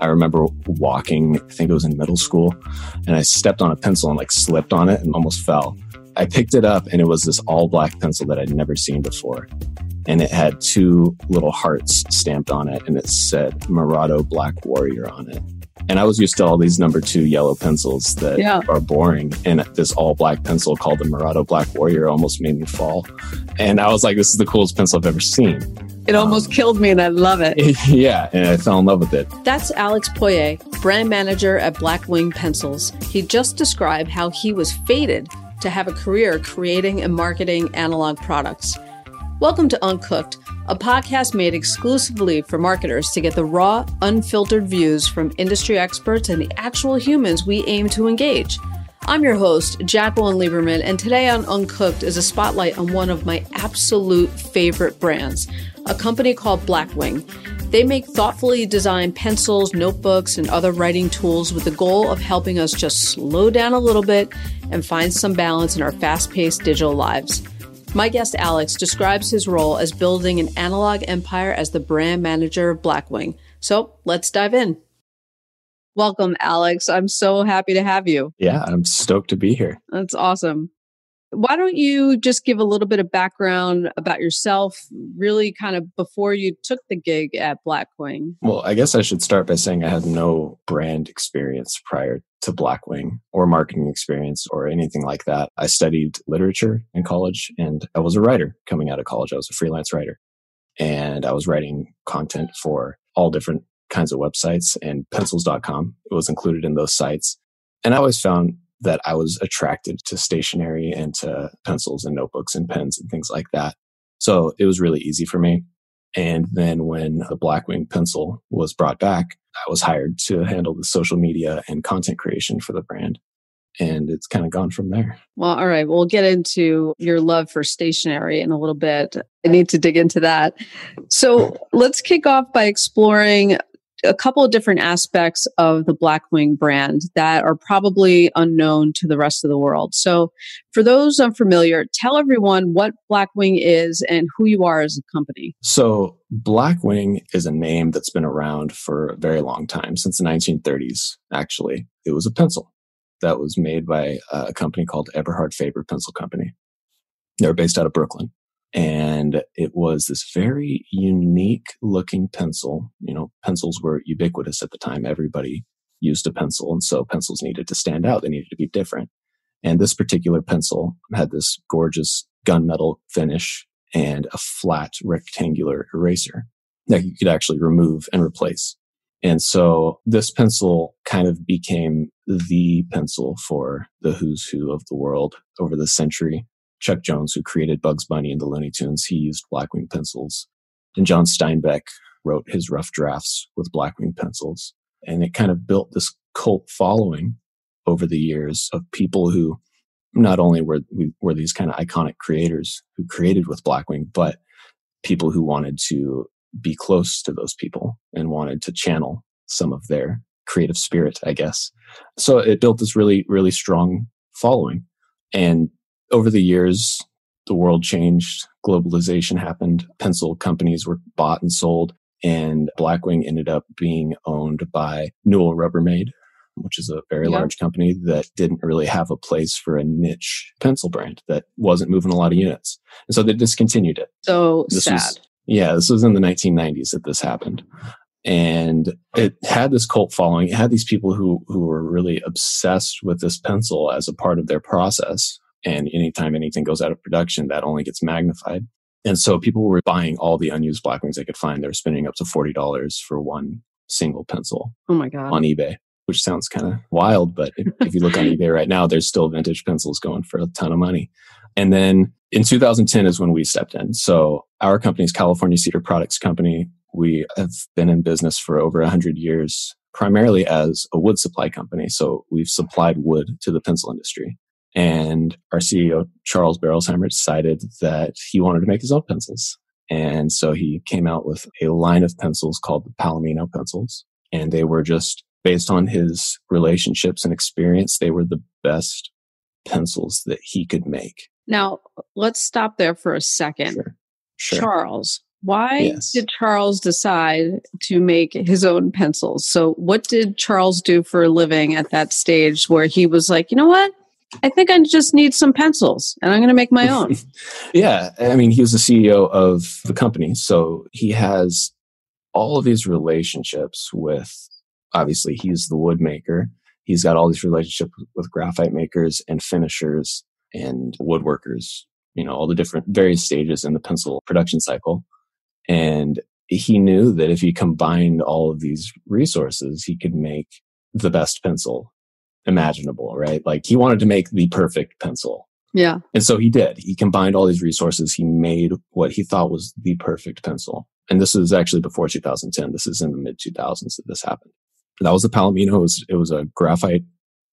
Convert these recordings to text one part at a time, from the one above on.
I remember walking, I think it was in middle school, and I stepped on a pencil and like slipped on it and almost fell. I picked it up and it was this all black pencil that I'd never seen before. And it had two little hearts stamped on it and it said Mirado Black Warrior on it. And I was used to all these number two yellow pencils that Yeah. are boring. And this all black pencil called the Mirado Black Warrior almost made me fall. And I was like, this is the coolest pencil I've ever seen. It um, almost killed me and I love it. yeah. And I fell in love with it. That's Alex Poirier, brand manager at Blackwing Pencils. He just described how he was fated to have a career creating and marketing analog products. Welcome to Uncooked, a podcast made exclusively for marketers to get the raw, unfiltered views from industry experts and the actual humans we aim to engage. I'm your host, Jacqueline Lieberman, and today on Uncooked is a spotlight on one of my absolute favorite brands, a company called Blackwing. They make thoughtfully designed pencils, notebooks, and other writing tools with the goal of helping us just slow down a little bit and find some balance in our fast paced digital lives. My guest Alex describes his role as building an analog empire as the brand manager of Blackwing. So let's dive in. Welcome, Alex. I'm so happy to have you. Yeah. I'm stoked to be here. That's awesome. Why don't you just give a little bit of background about yourself, really kind of before you took the gig at Blackwing? Well, I guess I should start by saying I had no brand experience prior to Blackwing or marketing experience or anything like that. I studied literature in college and I was a writer coming out of college. I was a freelance writer and I was writing content for all different kinds of websites and pencils.com. Was included in those sites. And I always found that I was attracted to stationery and to pencils and notebooks and pens and things like that. So it was really easy for me. And then when the Blackwing pencil was brought back, I was hired to handle the social media and content creation for the brand. And it's kind of gone from there. Well, all right. We'll get into your love for stationery in a little bit. I need to dig into that. So let's kick off by exploring a couple of different aspects of the Blackwing brand that are probably unknown to the rest of the world. So, for those unfamiliar, tell everyone what Blackwing is and who you are as a company. So Blackwing is a name that's been around for a very long time, since the 1930s, actually. It was a pencil that was made by uh, a company called Eberhard Faber Pencil Company. They were based out of Brooklyn. And it was this very unique looking pencil. You know, pencils were ubiquitous at the time. Everybody used a pencil. And so pencils needed to stand out. They needed to be different. And this particular pencil had this gorgeous gunmetal finish and a flat rectangular eraser that you could actually remove and replace. And so this pencil kind of became the pencil for the who's who of the world over the century. Chuck Jones, who created Bugs Bunny and the Looney Tunes, he used Blackwing pencils. And John Steinbeck wrote his rough drafts with Blackwing pencils. And it kind of built this cult following over the years of people who not only were, were these kind of iconic creators who created with Blackwing, but people who wanted to be close to those people and wanted to channel some of their creative spirit, I guess. So it built this really, really strong following. And over the years, the world changed. Globalization happened. Pencil companies were bought and sold. And Blackwing ended up being owned by Newell Rubbermaid, which is a very Yeah. large company that didn't really have a place for a niche pencil brand that wasn't moving a lot of units. And so they discontinued it. So This sad. was- Yeah, this was in the 1990s that this happened. And it had this cult following. It had these people who, who were really obsessed with this pencil as a part of their process. And anytime anything goes out of production, that only gets magnified. And so people were buying all the unused Blackwings they could find. They were spending up to $40 for one single pencil oh my God. on eBay, which sounds kind of wild. But if, if you look on eBay right now, there's still vintage pencils going for a ton of money. And then in 2010 is when we stepped in. So our company is California Cedar Products Company. We have been in business for over 100 years, primarily as a wood supply company. So we've supplied wood to the pencil industry. And our CEO, Charles Berolzheimer, decided that he wanted to make his own pencils. And so he came out with a line of pencils called the Palomino pencils. And they were just based on his relationships and experience, they were the best pencils that he could make. Now, let's stop there for a second. Sure. Sure. Charles, Why yes. did Charles decide to make his own pencils? So, what did Charles do for a living at that stage where he was like, you know what? I think I just need some pencils and I'm going to make my own. yeah. I mean, he was the CEO of the company. So, he has all of these relationships with, obviously, he's the wood maker. He's got all these relationships with graphite makers and finishers and woodworkers, you know, all the different various stages in the pencil production cycle. And he knew that if he combined all of these resources, he could make the best pencil imaginable, right? Like he wanted to make the perfect pencil. Yeah. And so he did. He combined all these resources. He made what he thought was the perfect pencil. And this was actually before 2010. This is in the mid 2000s that this happened. That was a Palomino. It was, it was a graphite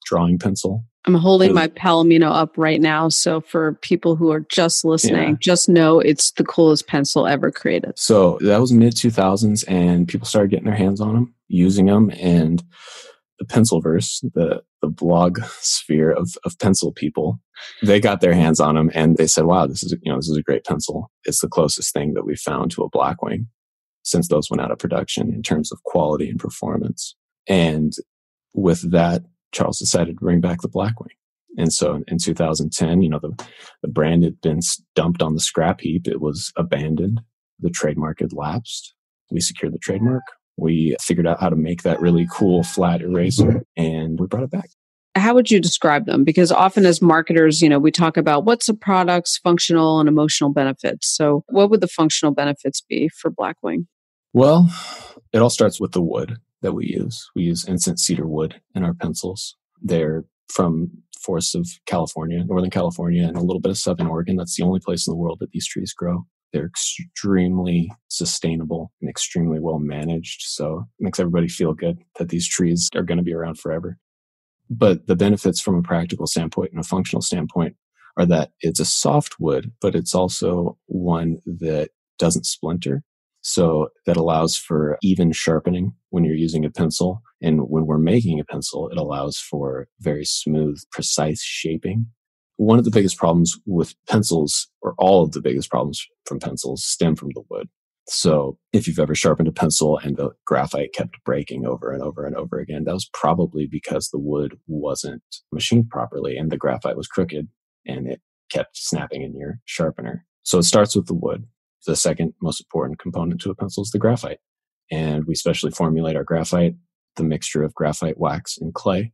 drawing pencil. I'm holding my Palomino up right now. So for people who are just listening, yeah. just know it's the coolest pencil ever created. So that was mid 2000s, and people started getting their hands on them, using them, and the Pencilverse, the the blog sphere of of pencil people, they got their hands on them, and they said, "Wow, this is you know this is a great pencil. It's the closest thing that we found to a Blackwing since those went out of production in terms of quality and performance." And with that, Charles decided to bring back the Blackwing. And so in 2010, you know, the, the brand had been dumped on the scrap heap. It was abandoned. The trademark had lapsed. We secured the trademark. We figured out how to make that really cool flat eraser mm-hmm. and we brought it back. How would you describe them? Because often as marketers, you know, we talk about what's a product's functional and emotional benefits. So what would the functional benefits be for Blackwing? Well, it all starts with the wood that we use. We use incense cedar wood in our pencils. They're from forests of California, Northern California, and a little bit of Southern Oregon. That's the only place in the world that these trees grow. They're extremely sustainable and extremely well managed. So it makes everybody feel good that these trees are going to be around forever. But the benefits from a practical standpoint and a functional standpoint are that it's a soft wood, but it's also one that doesn't splinter. So that allows for even sharpening when you're using a pencil. And when we're making a pencil, it allows for very smooth, precise shaping. One of the biggest problems with pencils, or all of the biggest problems from pencils, stem from the wood. So if you've ever sharpened a pencil and the graphite kept breaking over and over and over again, that was probably because the wood wasn't machined properly and the graphite was crooked and it kept snapping in your sharpener. So it starts with the wood the second most important component to a pencil is the graphite. And we specially formulate our graphite, the mixture of graphite wax and clay.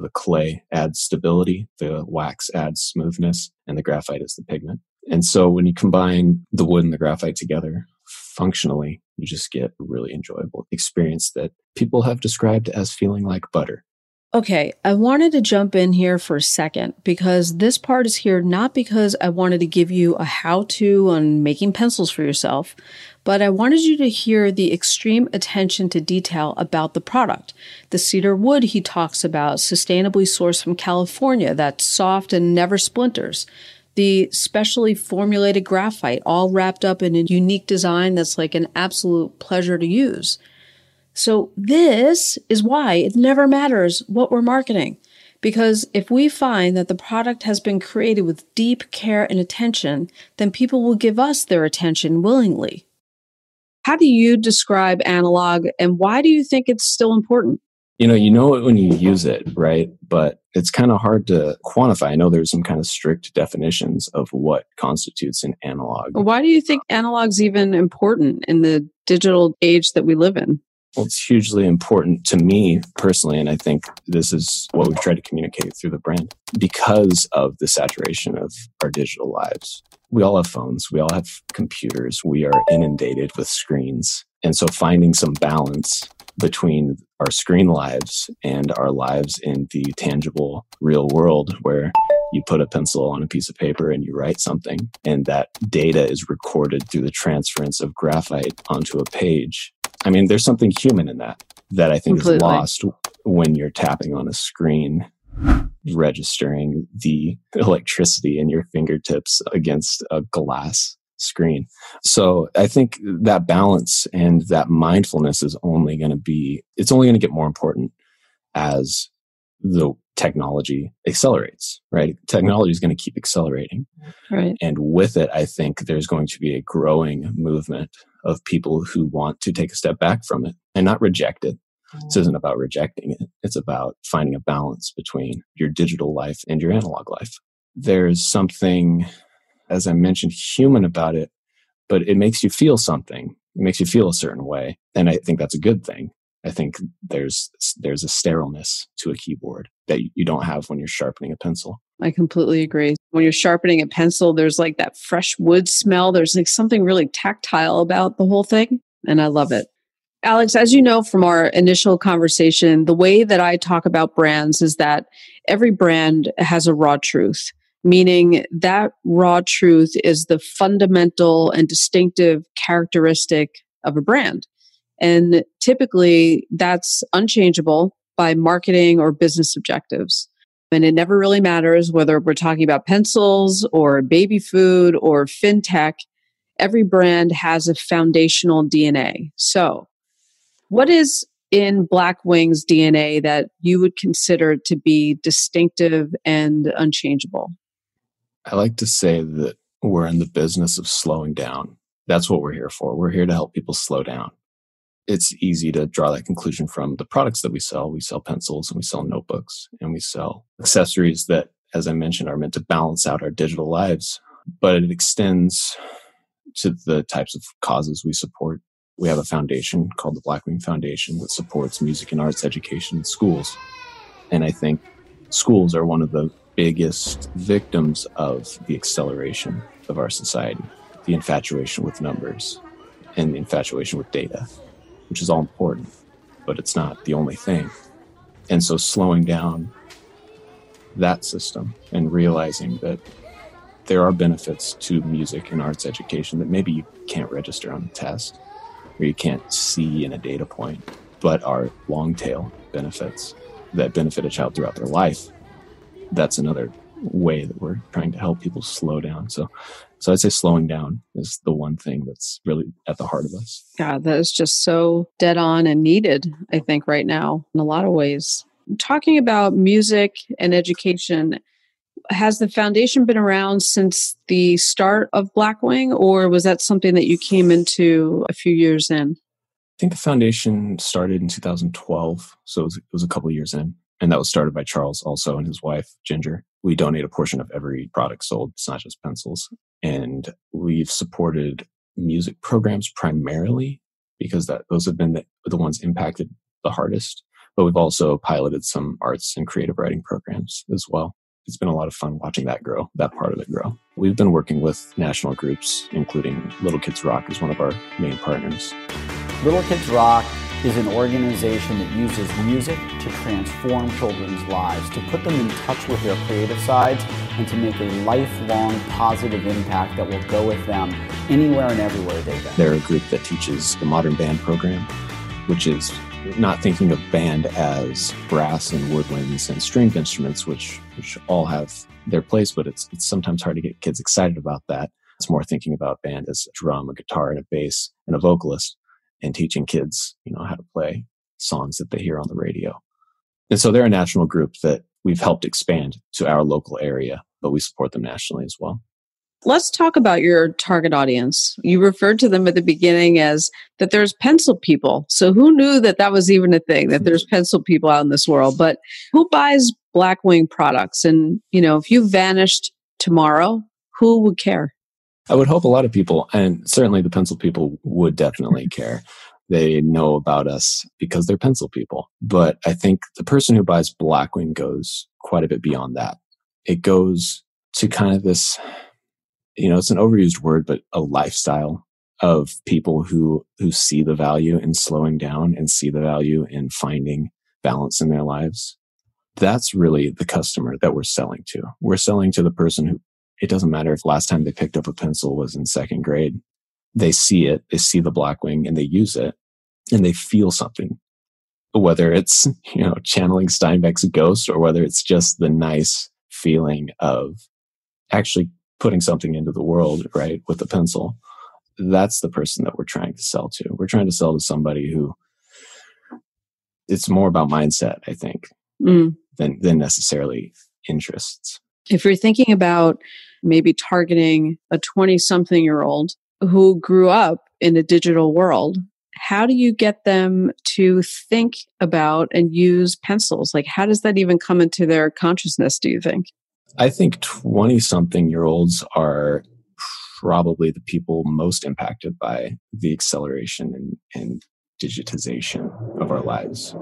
The clay adds stability, the wax adds smoothness, and the graphite is the pigment. And so when you combine the wood and the graphite together, functionally, you just get a really enjoyable experience that people have described as feeling like butter. Okay, I wanted to jump in here for a second because this part is here not because I wanted to give you a how to on making pencils for yourself, but I wanted you to hear the extreme attention to detail about the product. The cedar wood he talks about, sustainably sourced from California, that's soft and never splinters. The specially formulated graphite, all wrapped up in a unique design that's like an absolute pleasure to use. So this is why it never matters what we're marketing. Because if we find that the product has been created with deep care and attention, then people will give us their attention willingly. How do you describe analog and why do you think it's still important? You know, you know it when you use it, right? But it's kind of hard to quantify. I know there's some kind of strict definitions of what constitutes an analog. Why do you think analog's even important in the digital age that we live in? Well, it's hugely important to me personally, and I think this is what we've tried to communicate through the brand because of the saturation of our digital lives. We all have phones, we all have computers, we are inundated with screens. And so finding some balance between our screen lives and our lives in the tangible real world where you put a pencil on a piece of paper and you write something and that data is recorded through the transference of graphite onto a page I mean, there's something human in that that I think Completely. is lost when you're tapping on a screen, registering the electricity in your fingertips against a glass screen. So I think that balance and that mindfulness is only going to be, it's only going to get more important as the technology accelerates, right? Technology is going to keep accelerating. Right. And with it, I think there's going to be a growing movement of people who want to take a step back from it and not reject it. This isn't about rejecting it. It's about finding a balance between your digital life and your analog life. There's something, as I mentioned, human about it, but it makes you feel something. It makes you feel a certain way. And I think that's a good thing. I think there's there's a sterileness to a keyboard that you don't have when you're sharpening a pencil. I completely agree. When you're sharpening a pencil, there's like that fresh wood smell. There's like something really tactile about the whole thing, and I love it. Alex, as you know from our initial conversation, the way that I talk about brands is that every brand has a raw truth, meaning that raw truth is the fundamental and distinctive characteristic of a brand. And typically that's unchangeable by marketing or business objectives. And it never really matters whether we're talking about pencils or baby food or fintech. Every brand has a foundational DNA. So, what is in Blackwing's DNA that you would consider to be distinctive and unchangeable? I like to say that we're in the business of slowing down. That's what we're here for. We're here to help people slow down it's easy to draw that conclusion from the products that we sell. We sell pencils and we sell notebooks and we sell accessories that, as I mentioned, are meant to balance out our digital lives. But it extends to the types of causes we support. We have a foundation called the Blackwing Foundation that supports music and arts education in schools. And I think schools are one of the biggest victims of the acceleration of our society, the infatuation with numbers and the infatuation with data which is all important, but it's not the only thing. And so slowing down that system and realizing that there are benefits to music and arts education that maybe you can't register on the test or you can't see in a data point, but are long tail benefits that benefit a child throughout their life. That's another way that we're trying to help people slow down. So so I'd say slowing down is the one thing that's really at the heart of us. Yeah, that is just so dead on and needed, I think, right now in a lot of ways. Talking about music and education, has the foundation been around since the start of Blackwing, or was that something that you came into a few years in? I think the foundation started in 2012, so it was, it was a couple years in, and that was started by Charles also and his wife Ginger. We donate a portion of every product sold. It's not just pencils. And we've supported music programs primarily because that those have been the, the ones impacted the hardest. But we've also piloted some arts and creative writing programs as well. It's been a lot of fun watching that grow, that part of it grow. We've been working with national groups, including Little Kids Rock is one of our main partners. Little Kids Rock is an organization that uses music to transform children's lives, to put them in touch with their creative sides, and to make a lifelong positive impact that will go with them anywhere and everywhere they go. They're a group that teaches the modern band program, which is not thinking of band as brass and woodwinds and stringed instruments, which which all have their place, but it's it's sometimes hard to get kids excited about that. It's more thinking about band as a drum, a guitar, and a bass, and a vocalist and teaching kids, you know, how to play songs that they hear on the radio. And so they're a national group that we've helped expand to our local area, but we support them nationally as well. Let's talk about your target audience. You referred to them at the beginning as that there's pencil people. So who knew that that was even a thing that there's pencil people out in this world? But who buys Blackwing products? And you know, if you vanished tomorrow, who would care? I would hope a lot of people, and certainly the pencil people would definitely mm-hmm. care. They know about us because they're pencil people. But I think the person who buys Blackwing goes quite a bit beyond that. It goes to kind of this, you know, it's an overused word, but a lifestyle of people who who see the value in slowing down and see the value in finding balance in their lives. That's really the customer that we're selling to. We're selling to the person who it doesn't matter if last time they picked up a pencil was in second grade. They see it, they see the Blackwing and they use it and they feel something. Whether it's, you know, channeling Steinbeck's ghost or whether it's just the nice feeling of actually putting something into the world, right, with a pencil. That's the person that we're trying to sell to. We're trying to sell to somebody who it's more about mindset, I think. Mm. than than necessarily interests. If you're thinking about maybe targeting a 20 something year old who grew up in a digital world, how do you get them to think about and use pencils? Like, how does that even come into their consciousness, do you think? I think 20 something year olds are probably the people most impacted by the acceleration and, and digitization of our lives.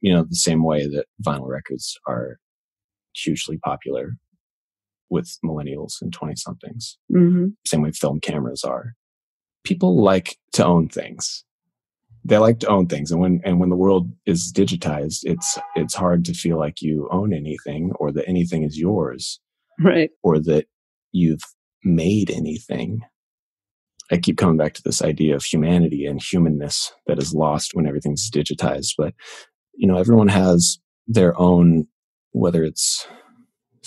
You know, the same way that vinyl records are hugely popular with millennials and 20 somethings. Mm-hmm. Same way film cameras are. People like to own things. They like to own things. And when, and when the world is digitized, it's, it's hard to feel like you own anything or that anything is yours. Right. Or that you've made anything. I keep coming back to this idea of humanity and humanness that is lost when everything's digitized. But, you know, everyone has their own, whether it's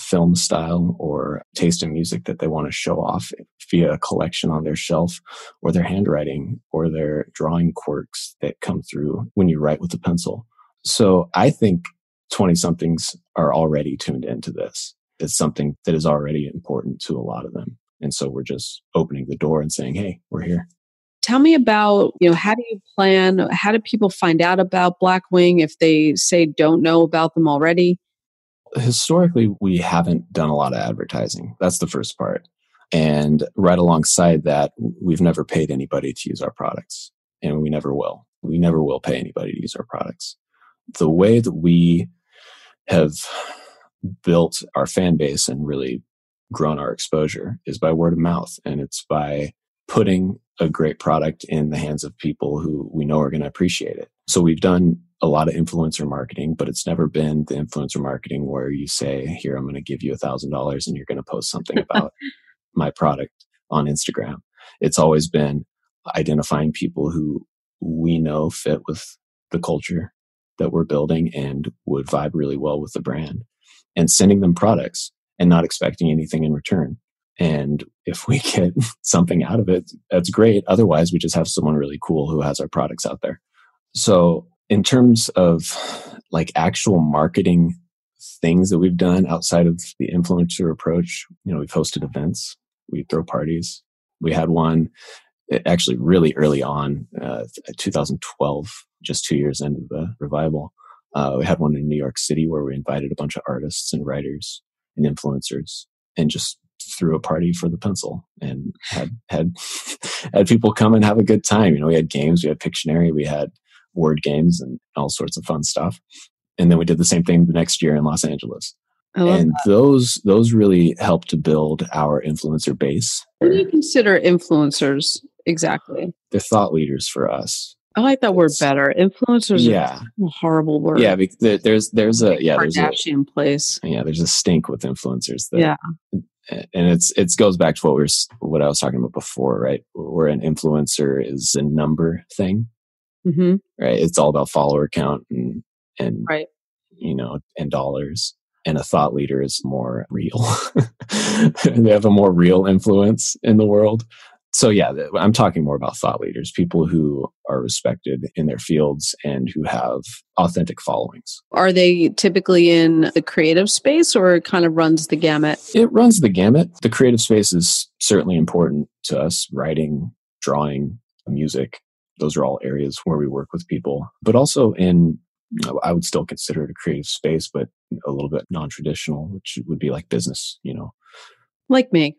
film style or taste in music that they want to show off via a collection on their shelf or their handwriting or their drawing quirks that come through when you write with a pencil. So I think 20 somethings are already tuned into this. It's something that is already important to a lot of them. And so we're just opening the door and saying, hey, we're here. Tell me about, you know, how do you plan? How do people find out about Blackwing if they say don't know about them already? Historically, we haven't done a lot of advertising. That's the first part. And right alongside that, we've never paid anybody to use our products, and we never will. We never will pay anybody to use our products. The way that we have built our fan base and really grown our exposure is by word of mouth and it's by putting a great product in the hands of people who we know are going to appreciate it. So we've done a lot of influencer marketing, but it's never been the influencer marketing where you say, here, I'm going to give you a thousand dollars and you're going to post something about my product on Instagram. It's always been identifying people who we know fit with the culture that we're building and would vibe really well with the brand and sending them products and not expecting anything in return. And if we get something out of it, that's great. Otherwise, we just have someone really cool who has our products out there. So, in terms of like actual marketing things that we've done outside of the influencer approach, you know, we've hosted events, we throw parties. We had one eh, actually really early on, uh, 2012, just two years into the revival. Uh, we had one in New York City where we invited a bunch of artists and writers and influencers and just threw a party for the pencil and had had had people come and have a good time. You know, we had games, we had Pictionary, we had word games and all sorts of fun stuff. And then we did the same thing the next year in Los Angeles. And that. those those really helped to build our influencer base. What do you consider influencers exactly? They're thought leaders for us. Oh, I like that word better. Influencers yeah. a horrible word. Yeah, there's there's a yeah there's a place. Yeah, there's a stink with influencers. That, yeah, and it's it goes back to what we are what I was talking about before, right? Where an influencer is a number thing, mm-hmm. right? It's all about follower count and and right. you know and dollars. And a thought leader is more real. they have a more real influence in the world so yeah i'm talking more about thought leaders people who are respected in their fields and who have authentic followings. Are they typically in the creative space or it kind of runs the gamut? It runs the gamut. The creative space is certainly important to us writing drawing music. Those are all areas where we work with people. But also in I would still consider it a creative space, but a little bit non-traditional, which would be like business, you know. Like me.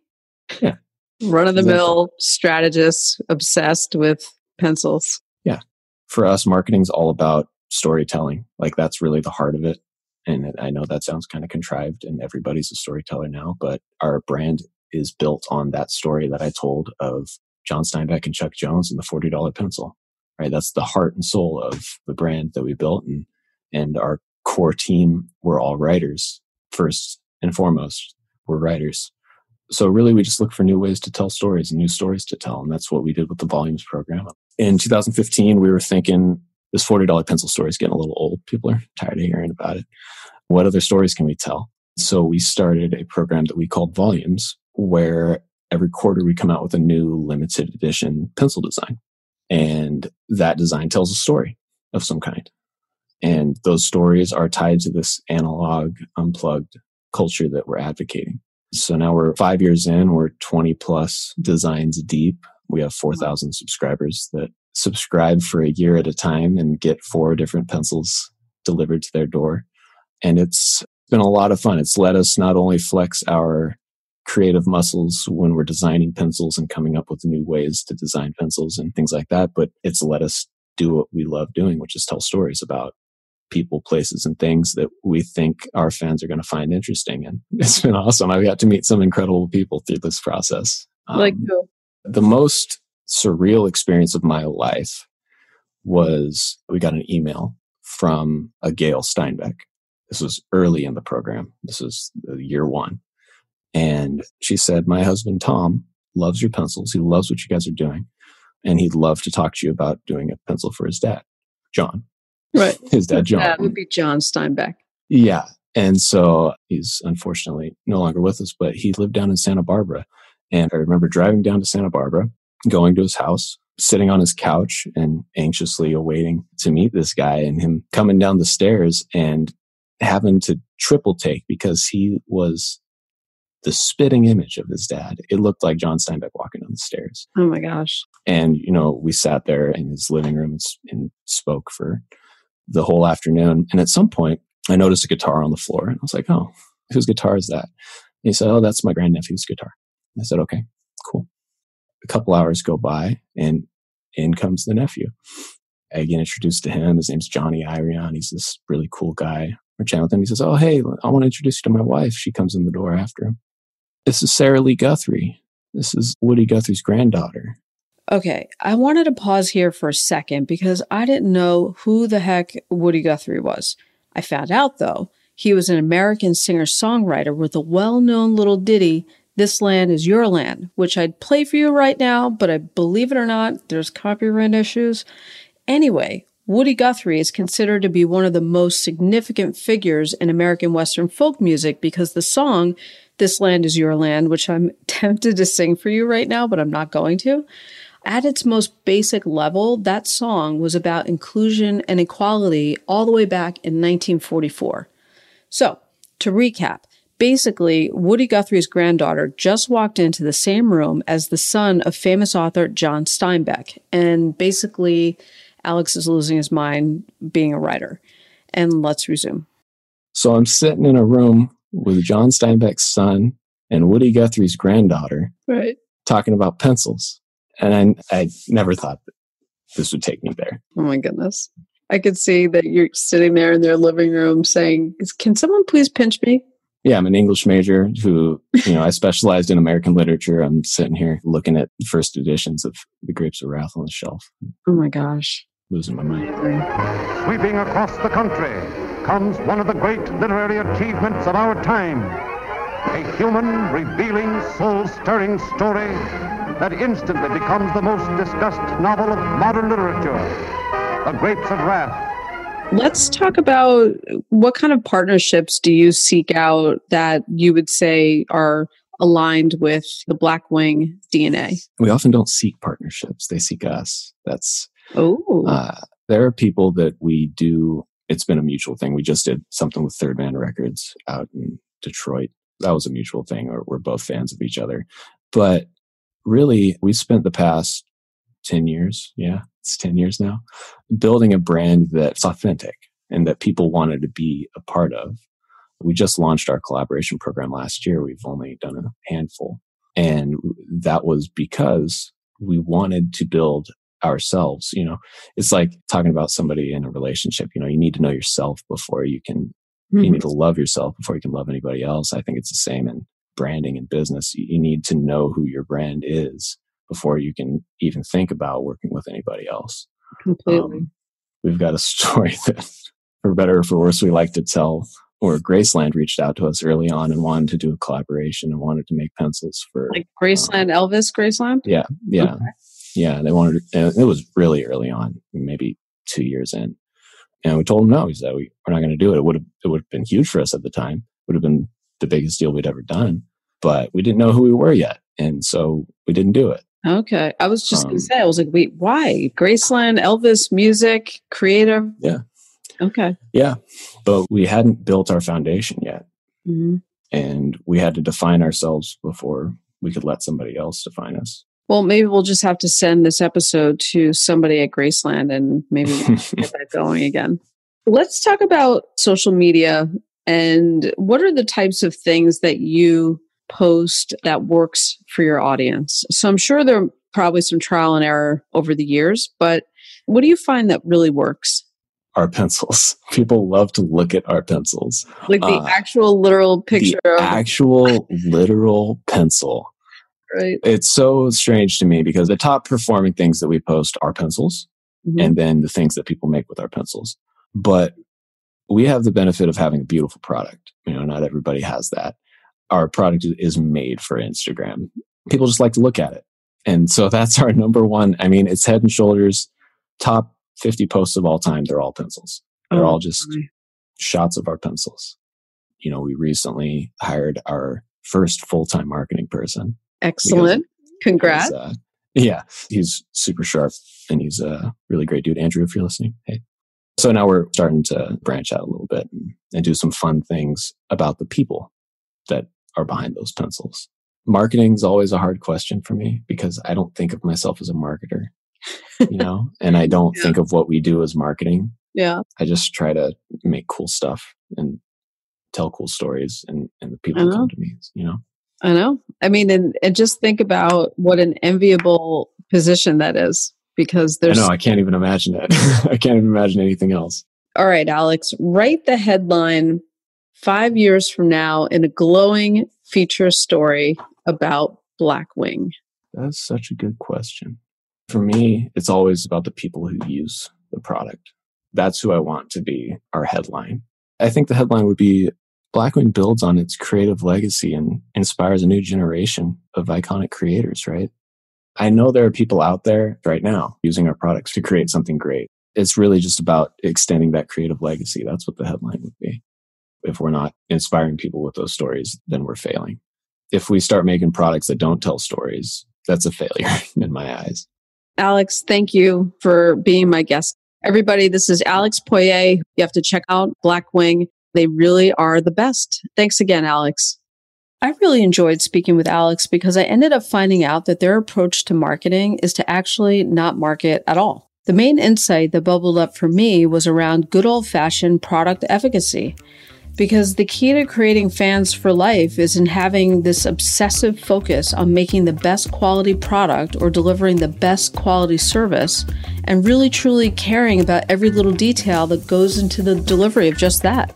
Yeah run of the mill strategist obsessed with pencils. Yeah. For us, marketing's all about storytelling. Like that's really the heart of it. And I know that sounds kind of contrived and everybody's a storyteller now, but our brand is built on that story that I told of John Steinbeck and Chuck Jones and the $40 pencil, right? That's the heart and soul of the brand that we built. And, and our core team, we're all writers first and foremost. We're writers so really we just look for new ways to tell stories and new stories to tell and that's what we did with the volumes program. In 2015 we were thinking this $40 pencil story is getting a little old. People are tired of hearing about it. What other stories can we tell? So we started a program that we called volumes where every quarter we come out with a new limited edition pencil design. And that design tells a story of some kind. And those stories are tied to this analog, unplugged culture that we're advocating. So now we're five years in, we're 20 plus designs deep. We have 4,000 subscribers that subscribe for a year at a time and get four different pencils delivered to their door. And it's been a lot of fun. It's let us not only flex our creative muscles when we're designing pencils and coming up with new ways to design pencils and things like that, but it's let us do what we love doing, which is tell stories about people, places, and things that we think our fans are going to find interesting. And it's been awesome. I've got to meet some incredible people through this process. Um, like who? The most surreal experience of my life was we got an email from a Gail Steinbeck. This was early in the program. This was year one. And she said, My husband, Tom, loves your pencils. He loves what you guys are doing. And he'd love to talk to you about doing a pencil for his dad, John. Right. His dad, John. That would be John Steinbeck. Yeah. And so he's unfortunately no longer with us, but he lived down in Santa Barbara. And I remember driving down to Santa Barbara, going to his house, sitting on his couch and anxiously awaiting to meet this guy and him coming down the stairs and having to triple take because he was the spitting image of his dad. It looked like John Steinbeck walking down the stairs. Oh my gosh. And, you know, we sat there in his living room and spoke for the whole afternoon. And at some point, I noticed a guitar on the floor and I was like, oh, whose guitar is that? And he said, oh, that's my grandnephew's guitar. I said, okay, cool. A couple hours go by and in comes the nephew. I get introduced to him. His name's Johnny Irion. He's this really cool guy. We're chatting with him. He says, oh, hey, I want to introduce you to my wife. She comes in the door after him. This is Sarah Lee Guthrie. This is Woody Guthrie's granddaughter. Okay, I wanted to pause here for a second because I didn't know who the heck Woody Guthrie was. I found out, though, he was an American singer songwriter with a well known little ditty, This Land is Your Land, which I'd play for you right now, but I believe it or not, there's copyright issues. Anyway, Woody Guthrie is considered to be one of the most significant figures in American Western folk music because the song this Land is Your Land, which I'm tempted to sing for you right now, but I'm not going to. At its most basic level, that song was about inclusion and equality all the way back in 1944. So, to recap, basically, Woody Guthrie's granddaughter just walked into the same room as the son of famous author John Steinbeck. And basically, Alex is losing his mind being a writer. And let's resume. So I'm sitting in a room with John Steinbeck's son and Woody Guthrie's granddaughter, right? Talking about pencils, and I, I never thought this would take me there. Oh my goodness! I could see that you're sitting there in their living room saying, "Can someone please pinch me?" Yeah, I'm an English major who, you know, I specialized in American literature. I'm sitting here looking at the first editions of The Grapes of Wrath on the shelf. Oh my gosh. Losing my mind. Sweeping across the country comes one of the great literary achievements of our time. A human, revealing, soul-stirring story that instantly becomes the most discussed novel of modern literature, The Grapes of Wrath. Let's talk about what kind of partnerships do you seek out that you would say are aligned with the Blackwing DNA? We often don't seek partnerships; they seek us. That's oh. Uh, there are people that we do it's been a mutual thing. We just did something with Third Man Records out in Detroit. That was a mutual thing, or we're both fans of each other. But really, we spent the past 10 years, yeah, it's 10 years now, building a brand that's authentic and that people wanted to be a part of. We just launched our collaboration program last year. We've only done a handful. And that was because we wanted to build ourselves you know it's like talking about somebody in a relationship you know you need to know yourself before you can mm-hmm. you need to love yourself before you can love anybody else i think it's the same in branding and business you need to know who your brand is before you can even think about working with anybody else completely um, we've got a story that for better or for worse we like to tell or Graceland reached out to us early on and wanted to do a collaboration and wanted to make pencils for like Graceland, um, Elvis Graceland. Yeah, yeah. Okay. Yeah, they wanted. it was really early on, maybe two years in, and we told them no. He said we, are not going to do it. It would have it would have been huge for us at the time. Would have been the biggest deal we'd ever done, but we didn't know who we were yet, and so we didn't do it. Okay, I was just um, going to say, I was like, wait, why? Graceland, Elvis, music, creative. Yeah, Okay. Yeah. But we hadn't built our foundation yet. hmm And we had to define ourselves before we could let somebody else define us. Well, maybe we'll just have to send this episode to somebody at Graceland and maybe we'll get that going again. Let's talk about social media and what are the types of things that you post that works for your audience? So I'm sure there are probably some trial and error over the years, but what do you find that really works? our pencils. People love to look at our pencils. Like the Uh, actual literal picture the of actual literal pencil. right? It's so strange to me because the top performing things that we post are pencils Mhm. and then the things that people make with our pencils. But we have the benefit of having a beautiful product. You know, not everybody has that. Our product is made for Instagram. People just like to look at it. And so that's our number one. I mean, it's head and shoulders top 50 posts of all time. They're all pencils. They're Oh, all just my. shots of our pencils. You know, we recently hired our first full time marketing person. Excellent. Congrats. Uh, yeah, he's super sharp and he's a really great dude. Andrew, if you're listening, hey. So now we're starting to branch out a little bit and, and do some fun things about the people that are behind those pencils. Marketing is always a hard question for me because I don't think of myself as a marketer, you know, and I don't Yeah. think of what we do as marketing. yeah. I just try to make cool stuff and tell cool stories and, and the people come to me, you know? I know. I mean, and, and just think about what an enviable position that is because I there's. know, I can't even imagine it. I can't even imagine anything else. All right, Alex, write the headline five years from now in a glowing feature story about Blackwing. That's such a good question. For me, it's always about the people who use the product. That's who I want to be our headline. I think the headline would be Blackwing builds on its creative legacy and inspires a new generation of iconic creators, right? I know there are people out there right now using our products to create something great. It's really just about extending that creative legacy. That's what the headline would be. If we're not inspiring people with those stories, then we're failing. If we start making products that don't tell stories, that's a failure in my eyes. Alex, thank you for being my guest. Everybody, this is Alex Poirier. You have to check out Blackwing. They really are the best. Thanks again, Alex. I really enjoyed speaking with Alex because I ended up finding out that their approach to marketing is to actually not market at all. The main insight that bubbled up for me was around good old fashioned product efficacy. Because the key to creating fans for life is in having this obsessive focus on making the best quality product or delivering the best quality service and really truly caring about every little detail that goes into the delivery of just that.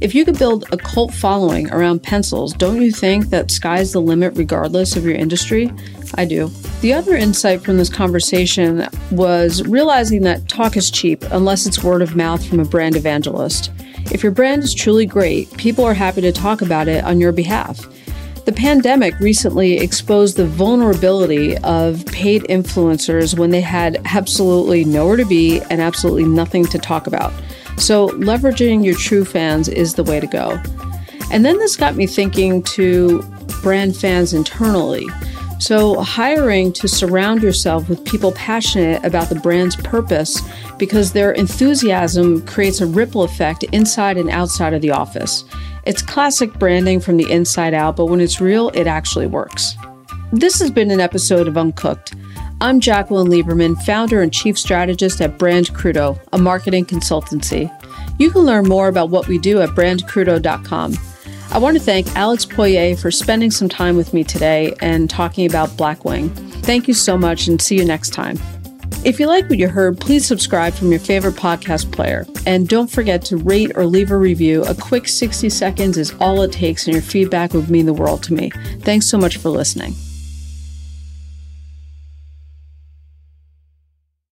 If you could build a cult following around pencils, don't you think that sky's the limit regardless of your industry? I do. The other insight from this conversation was realizing that talk is cheap unless it's word of mouth from a brand evangelist. If your brand is truly great, people are happy to talk about it on your behalf. The pandemic recently exposed the vulnerability of paid influencers when they had absolutely nowhere to be and absolutely nothing to talk about. So, leveraging your true fans is the way to go. And then this got me thinking to brand fans internally. So, hiring to surround yourself with people passionate about the brand's purpose because their enthusiasm creates a ripple effect inside and outside of the office. It's classic branding from the inside out, but when it's real, it actually works. This has been an episode of Uncooked. I'm Jacqueline Lieberman, founder and chief strategist at Brand Crudo, a marketing consultancy. You can learn more about what we do at brandcrudo.com. I want to thank Alex Poirier for spending some time with me today and talking about Blackwing. Thank you so much and see you next time. If you like what you heard, please subscribe from your favorite podcast player. And don't forget to rate or leave a review. A quick 60 seconds is all it takes, and your feedback would mean the world to me. Thanks so much for listening.